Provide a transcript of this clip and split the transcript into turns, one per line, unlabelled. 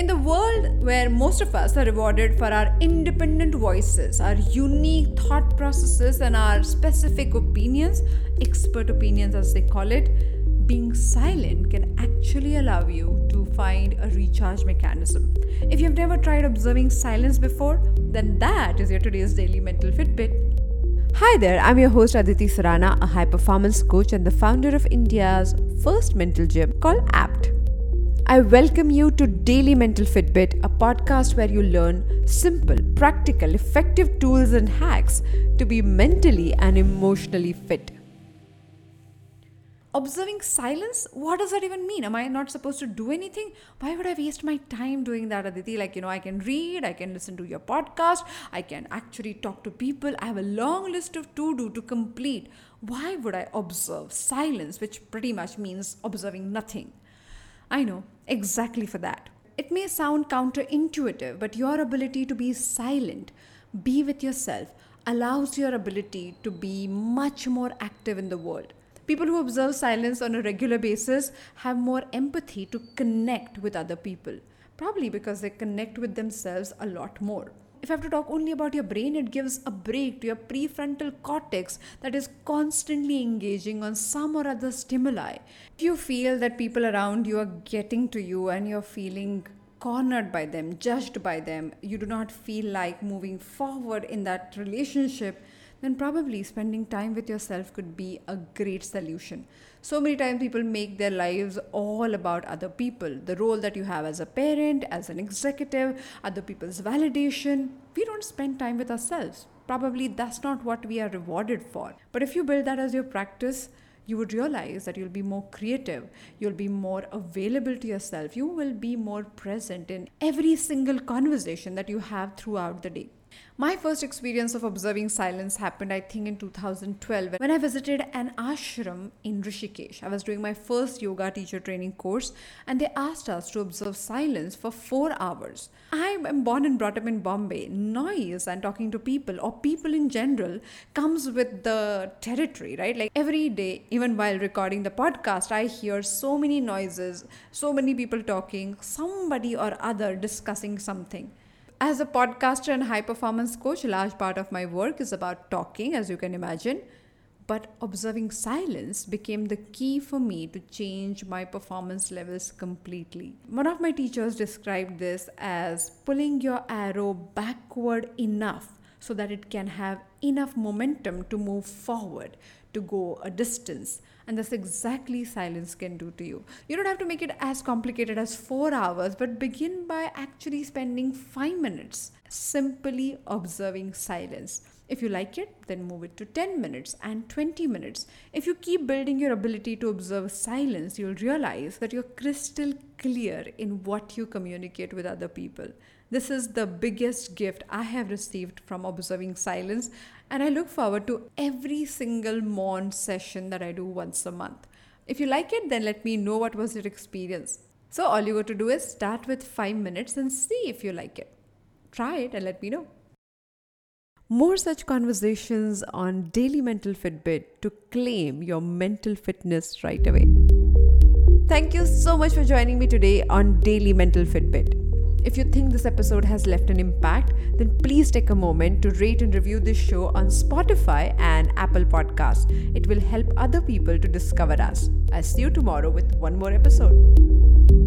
In the world where most of us are rewarded for our independent voices, our unique thought processes, and our specific opinions, expert opinions as they call it, being silent can actually allow you to find a recharge mechanism. If you've never tried observing silence before, then that is your today's daily mental Fitbit.
Hi there, I'm your host Aditi Surana, a high performance coach and the founder of India's first mental gym called APT. I welcome you to Daily Mental Fitbit, a podcast where you learn simple, practical, effective tools and hacks to be mentally and emotionally fit.
Observing silence, what does that even mean? Am I not supposed to do anything? Why would I waste my time doing that, Aditi? Like, you know, I can read, I can listen to your podcast, I can actually talk to people. I have a long list of to do to complete. Why would I observe silence, which pretty much means observing nothing? I know, exactly for that. It may sound counterintuitive, but your ability to be silent, be with yourself, allows your ability to be much more active in the world. People who observe silence on a regular basis have more empathy to connect with other people, probably because they connect with themselves a lot more if I have to talk only about your brain, it gives a break to your prefrontal cortex that is constantly engaging on some or other stimuli. If you feel that people around you are getting to you and you're feeling cornered by them, judged by them, you do not feel like moving forward in that relationship, then probably spending time with yourself could be a great solution. So many times people make their lives all about other people, the role that you have as a parent, as an executive, other people's validation. We don't spend time with ourselves. Probably that's not what we are rewarded for. But if you build that as your practice, you would realize that you'll be more creative, you'll be more available to yourself, you will be more present in every single conversation that you have throughout the day. My first experience of observing silence happened, I think, in 2012 when I visited an ashram in Rishikesh. I was doing my first yoga teacher training course, and they asked us to observe silence for four hours. I am born and brought up in Bombay. Noise and talking to people, or people in general, comes with the territory, right? Like every day, even while recording the podcast, I hear so many noises, so many people talking, somebody or other discussing something. As a podcaster and high performance coach, a large part of my work is about talking, as you can imagine. But observing silence became the key for me to change my performance levels completely. One of my teachers described this as pulling your arrow backward enough so that it can have enough momentum to move forward, to go a distance. And that's exactly silence can do to you. You don't have to make it as complicated as four hours, but begin by actually spending five minutes simply observing silence. If you like it, then move it to 10 minutes and 20 minutes. If you keep building your ability to observe silence, you'll realize that you're crystal clear in what you communicate with other people. This is the biggest gift I have received from observing silence, and I look forward to every single maun session that I do once a month. If you like it, then let me know what was your experience. So, all you got to do is start with 5 minutes and see if you like it. Try it and let me know.
More such conversations on Daily Mental Fitbit to claim your mental fitness right away. Thank you so much for joining me today on Daily Mental Fitbit. If you think this episode has left an impact, then please take a moment to rate and review this show on Spotify and Apple Podcasts. It will help other people to discover us. I'll see you tomorrow with one more episode.